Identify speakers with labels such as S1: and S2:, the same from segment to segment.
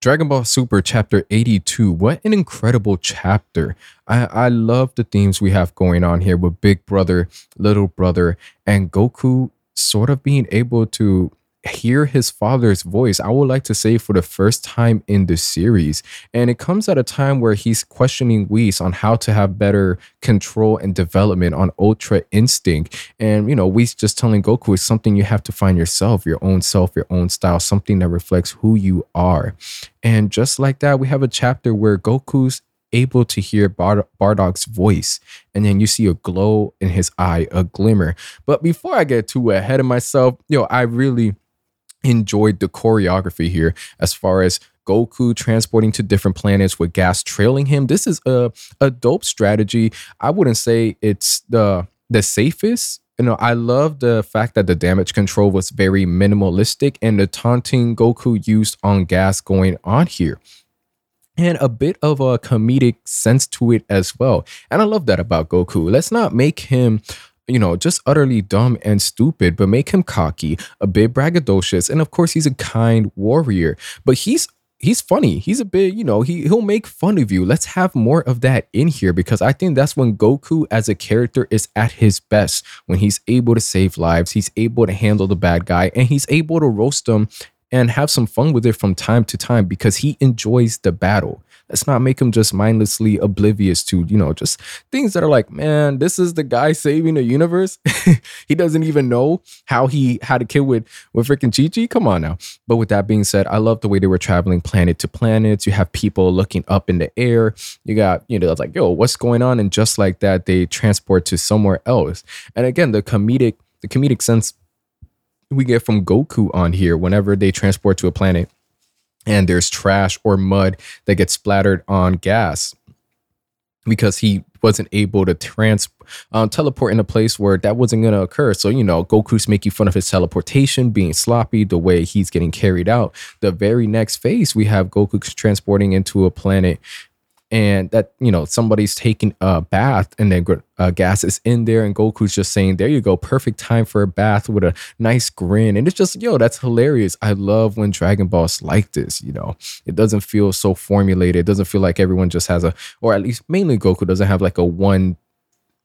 S1: Dragon Ball Super Chapter 82. What an incredible chapter. I, I love the themes we have going on here with Big Brother, Little Brother, and Goku sort of being able to hear his father's voice, I would like to say for the first time in the series. And it comes at a time where he's questioning Whis on how to have better control and development on Ultra Instinct. And, you know, Whis just telling Goku is something you have to find yourself, your own self, your own style, something that reflects who you are. And just like that, we have a chapter where Goku's able to hear Bar- Bardock's voice. And then you see a glow in his eye, a glimmer. But before I get too ahead of myself, yo, I really enjoyed the choreography here as far as Goku transporting to different planets with gas trailing him. This is a, a dope strategy. I wouldn't say it's the the safest. You know, I love the fact that the damage control was very minimalistic and the taunting Goku used on gas going on here. And a bit of a comedic sense to it as well. And I love that about Goku. Let's not make him you know, just utterly dumb and stupid, but make him cocky, a bit braggadocious, and of course he's a kind warrior. But he's he's funny. He's a bit, you know, he he'll make fun of you. Let's have more of that in here because I think that's when Goku as a character is at his best. When he's able to save lives, he's able to handle the bad guy, and he's able to roast them and have some fun with it from time to time because he enjoys the battle. Let's not make him just mindlessly oblivious to, you know, just things that are like, man, this is the guy saving the universe. he doesn't even know how he had a kid with with freaking Chi. Come on now. But with that being said, I love the way they were traveling planet to planet. You have people looking up in the air. You got, you know, like, yo, what's going on? And just like that, they transport to somewhere else. And again, the comedic, the comedic sense we get from Goku on here whenever they transport to a planet and there's trash or mud that gets splattered on gas because he wasn't able to trans um, teleport in a place where that wasn't going to occur. So, you know, Goku's making fun of his teleportation being sloppy, the way he's getting carried out. The very next phase, we have Goku transporting into a planet and that you know somebody's taking a bath and then uh, gas is in there and goku's just saying there you go perfect time for a bath with a nice grin. And it's just yo that's hilarious. I love when dragon ball's like this you know? It doesn't feel so formulated. It doesn't feel like everyone just has a or at least mainly goku doesn't have like a one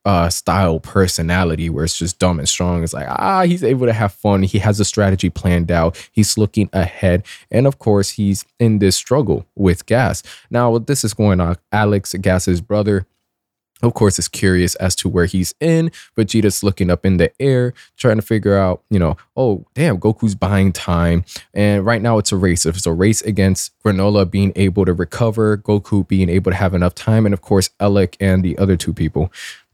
S1: uh style personality where it's just dumb and strong. It's like, ah, he's able to have fun. He has a strategy planned out. He's looking ahead. And of course, he's in this struggle with Gas. Now, this is going on, Alex, Gas's brother, of course, is curious as to where he's in. Vegeta's looking up in the air, trying to figure out, you know, oh, damn, Goku's buying time. And right now it's a race. It's a race against Granola being able to recover, Goku being able to have enough time, and of course, Alec and the other two people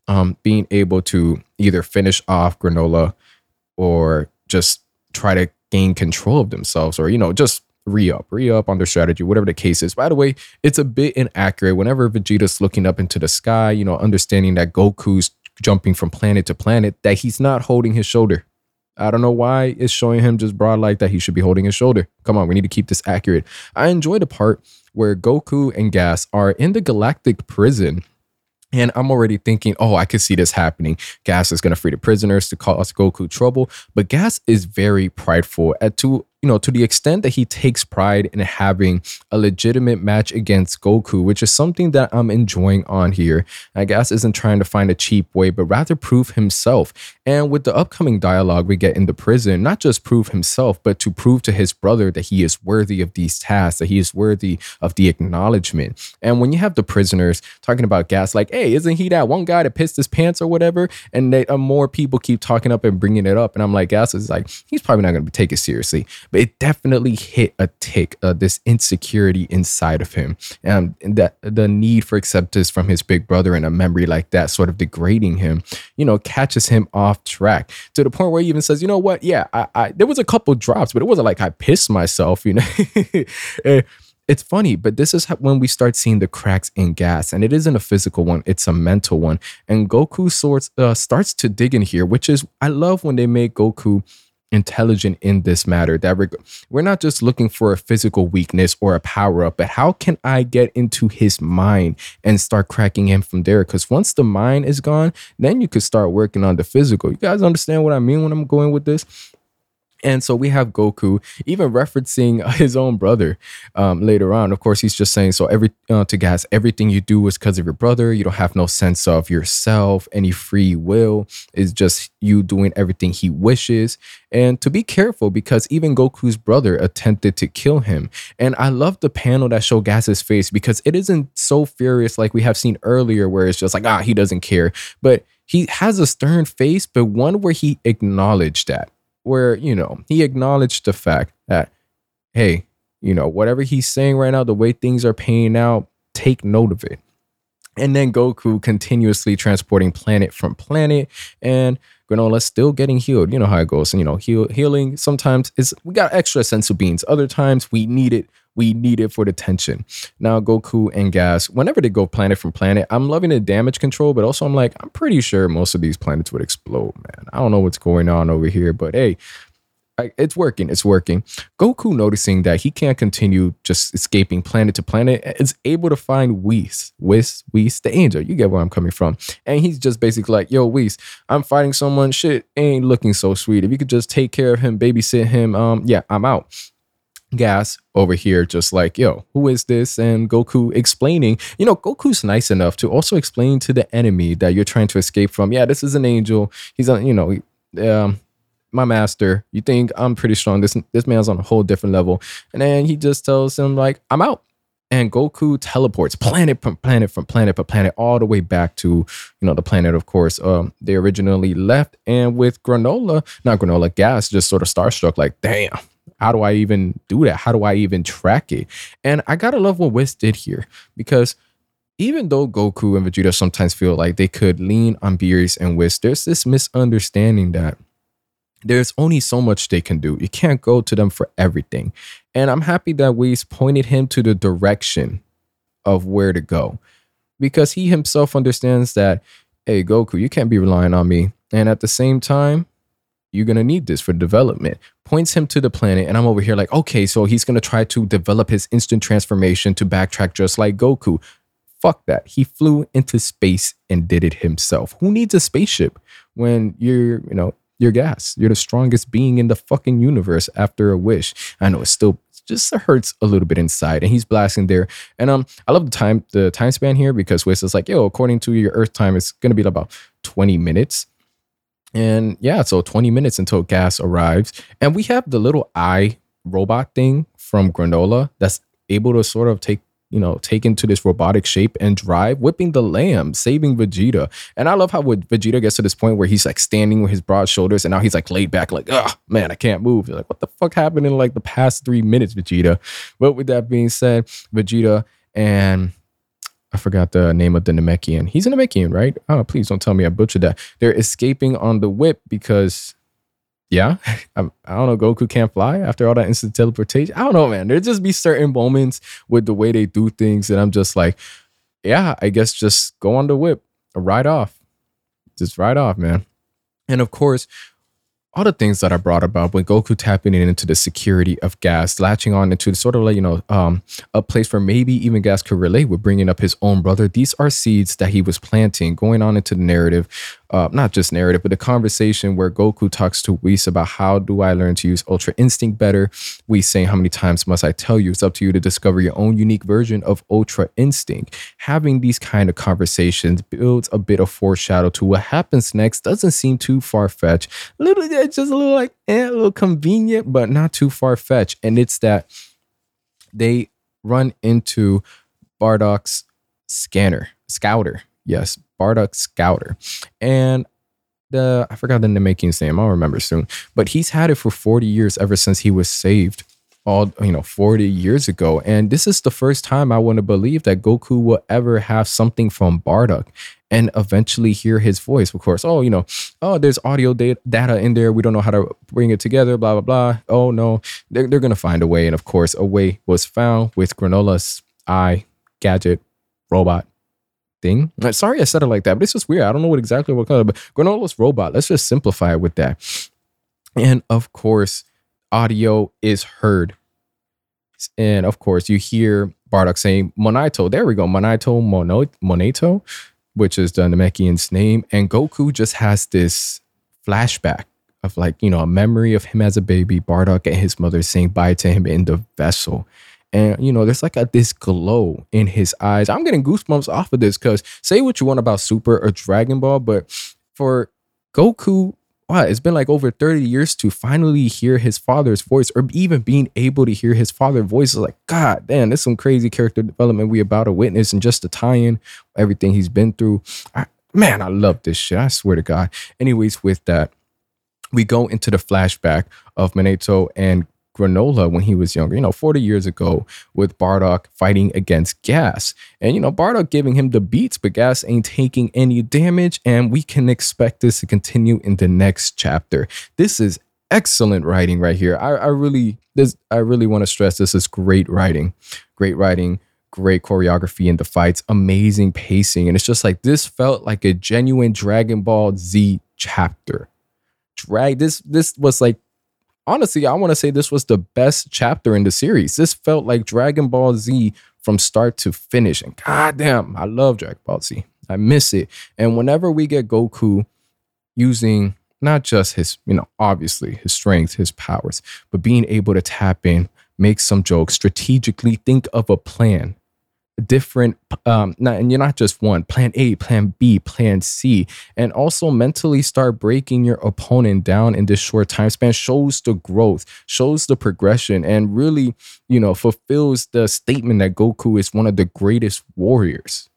S1: um, being able to either finish off granola or just try to gain control of themselves or, you know, just re up, re up on their strategy, whatever the case is. By the way, it's a bit inaccurate. Whenever Vegeta's looking up into the sky, you know, understanding that Goku's jumping from planet to planet, that he's not holding his shoulder. I don't know why it's showing him just broad like that. He should be holding his shoulder. Come on, we need to keep this accurate. I enjoy the part where Goku and Gas are in the galactic prison and I'm already thinking, oh, I could see this happening. Gas is going to free the prisoners to cause Goku trouble. But Gas is very prideful at to you know, to the extent that he takes pride in having a legitimate match against Goku, which is something that I'm enjoying on here. I guess isn't trying to find a cheap way, but rather prove himself. And with the upcoming dialogue we get in the prison, not just prove himself, but to prove to his brother that he is worthy of these tasks, that he is worthy of the acknowledgement. And when you have the prisoners talking about Gas, like, hey, isn't he that one guy that pissed his pants or whatever? And they, uh, more people keep talking up and bringing it up. And I'm like, Gas is like, he's probably not going to take it seriously but it definitely hit a tick, uh, this insecurity inside of him, um, and that the need for acceptance from his big brother and a memory like that, sort of degrading him, you know, catches him off track to the point where he even says, you know what, yeah, I, I there was a couple drops, but it wasn't like I pissed myself, you know. It's funny, but this is when we start seeing the cracks in gas, and it isn't a physical one; it's a mental one. And Goku sorts uh, starts to dig in here, which is I love when they make Goku intelligent in this matter that we're, we're not just looking for a physical weakness or a power up but how can i get into his mind and start cracking him from there? Because once the mind is gone then you could start working on the physical. You guys understand what i mean when i'm going with this And so we have Goku even referencing his own brother um, later on. Of course, he's just saying, so every uh, to gas, everything you do is because of your brother. You don't have no sense of yourself, any free will. Is just you doing everything he wishes. And to be careful because even Goku's brother attempted to kill him. And I love the panel that show Gas's face because it isn't so furious like we have seen earlier, where it's just like, ah, he doesn't care. But he has a stern face, but one where he acknowledged that where, you know, he acknowledged the fact that, hey, you know, whatever he's saying right now, the way things are paying out, take note of it. And then Goku continuously transporting planet from planet and Granola still getting healed. You know how it goes. And, you know, heal, healing sometimes is we got extra senzu beans. Other times we need it we need it for the tension. Now, Goku and Gas, whenever they go planet from planet, I'm loving the damage control, but also I'm like, I'm pretty sure most of these planets would explode, man. I don't know what's going on over here, but hey, it's working. It's working. Goku noticing that he can't continue just escaping planet to planet is able to find Whis, Whis, Whis, the angel. You get where I'm coming from. And he's just basically like, yo, Whis, I'm fighting someone. Shit ain't looking so sweet. If you could just take care of him, babysit him, um, yeah, I'm out. Gas over here, just like, yo, who is this? And Goku explaining, you know, Goku's nice enough to also explain to the enemy that you're trying to escape from. Yeah, this is an angel. He's on, you know, um, my master. You think I'm pretty strong. This this man's on a whole different level. And then he just tells him, like, I'm out. And Goku teleports planet from planet from planet from planet all the way back to, you know, the planet, of course, um, they originally left. And with granola, not granola, gas just sort of starstruck, like, damn, how do I even do that? How do I even track it? And I gotta love what Whis did here because even though Goku and Vegeta sometimes feel like they could lean on Beerus and Whis, there's this misunderstanding that there's only so much they can do. You can't go to them for everything. And I'm happy that Whis pointed him to the direction of where to go because he himself understands that, hey, Goku, you can't be relying on me. And at the same time, you're going to need this for development. Points him to the planet, and I'm over here like, okay, so he's to try to develop his instant transformation to backtrack just like Goku. Fuck that. He flew into space and did it himself. Who needs a spaceship when you're, you know, you're gas? You're the strongest being in the fucking universe after a wish. I know it still just hurts a little bit inside and he's blasting there and um i love the time the time span here because Whis is like yo according to your earth time it's gonna be about 20 minutes and yeah, so 20 minutes until gas arrives. And we have the little eye robot thing from Granola that's able to sort of take you know, take into this robotic shape and drive, whipping the lamb, saving Vegeta. And I love how Vegeta gets to this point where he's like standing with his broad shoulders and now he's like laid back, like, oh man, I can't move. You're like, what the fuck happened in like the past three minutes, Vegeta? But with that being said, Vegeta and I forgot the name of the Namekian. He's a Namekian, right? Oh, please don't tell me I butchered that. They're escaping on the whip because, yeah, I, I don't know. Goku can't fly after all that instant teleportation. I don't know, man. There just be certain moments with the way they do things that I'm just like, yeah, I guess just go on the whip, ride off, just ride off, man. And of course, all the things that I brought about when Goku tapping into the security of Gas, latching on into sort of like, you know, um, a place where maybe even Gas could relate with bringing up his own brother. These are seeds that he was planting going on into the narrative uh, not just narrative, but the conversation where Goku talks to Whis about how do I learn to use Ultra Instinct better. Whis saying, How many times must I tell you? It's up to you to discover your own unique version of Ultra Instinct. Having these kind of conversations builds a bit of foreshadow to what happens next. Doesn't seem too far fetched. A little, just a little like, eh, a little convenient, but not too far fetched. And it's that they run into Bardock's scanner, scouter. Yes, Bardock Scouter. And the I forgot the Namekian's name. I'll remember soon. But he's had it for 40 years ever since he was saved all you know 40 years ago and this is the first time i want to believe that goku will ever have something from bardock and eventually hear his voice of course oh you know oh there's audio data, in there we don't know how to bring it together blah blah blah oh no they're, they're gonna find a way and of course a way was found with granola's eye gadget robot thing. sorry I said it like that, but it's just weird. I don't know what exactly what color, but Granola's robot. Let's just simplify it with that. And of course, audio is heard. And of course, you hear Bardock saying Monito. There we go. Monito, Mono, Monato, which is the Namekian's name. And Goku just has this flashback of like, you know, a memory of him as a baby, Bardock and his mother saying bye to him in the vessel. And you know, there's like a this glow in his eyes. I'm getting goosebumps off of this because say what you want about Super or Dragon Ball, but for Goku, wow, it's been like over 30 years to finally hear his father's voice or even being able to hear his father's voice is like, God damn, there's some crazy character development we about to witness and just to tie in everything he's been through. I, man, I love this shit. I swear to God. Anyways, with that, we go into the flashback of Minato and Granola when he was younger, you know, 40 years ago with Bardock fighting against Gas. And, you know, Bardock giving him the beats, but Gas ain't taking any damage. And we can expect this to continue in the next chapter. This is excellent writing right here. I, I really, this, I really want to stress this is great writing, great writing great choreography in the fights, amazing pacing. And it's just like this felt like a genuine Dragon Ball Z chapter. Drag this this was like honestly, I want to say this was the best chapter in the series. This felt like Dragon Ball Z from start to finish. And goddamn, I love Dragon Ball Z. I miss it. And whenever we get Goku using not just his, you know, obviously his strength, his powers, but being able to tap in, make some jokes, strategically think of a plan, different um not, and you're not just one plan a plan b plan c and also mentally start breaking your opponent down in this short time span shows the growth shows the progression and really you know fulfills the statement that goku is one of the greatest warriors.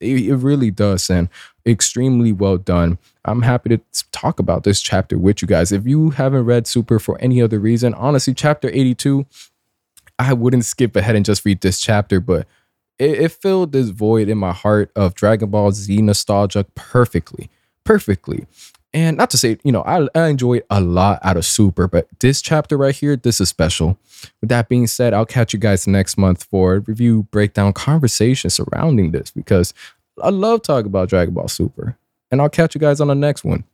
S1: It, it really does and extremely well done. I'm happy to talk about this chapter with you guys. If you haven't read super for any other reason honestly chapter 82 i wouldn't skip ahead and just read this chapter but it, it filled this void in my heart of Dragon Ball Z nostalgia perfectly, perfectly. And not to say, you know, I, I enjoyed a lot out of Super, but this chapter right here, this is special. With that being said, I'll catch you guys next month for review, breakdown, conversation surrounding this because I love talking about Dragon Ball Super. And I'll catch you guys on the next one.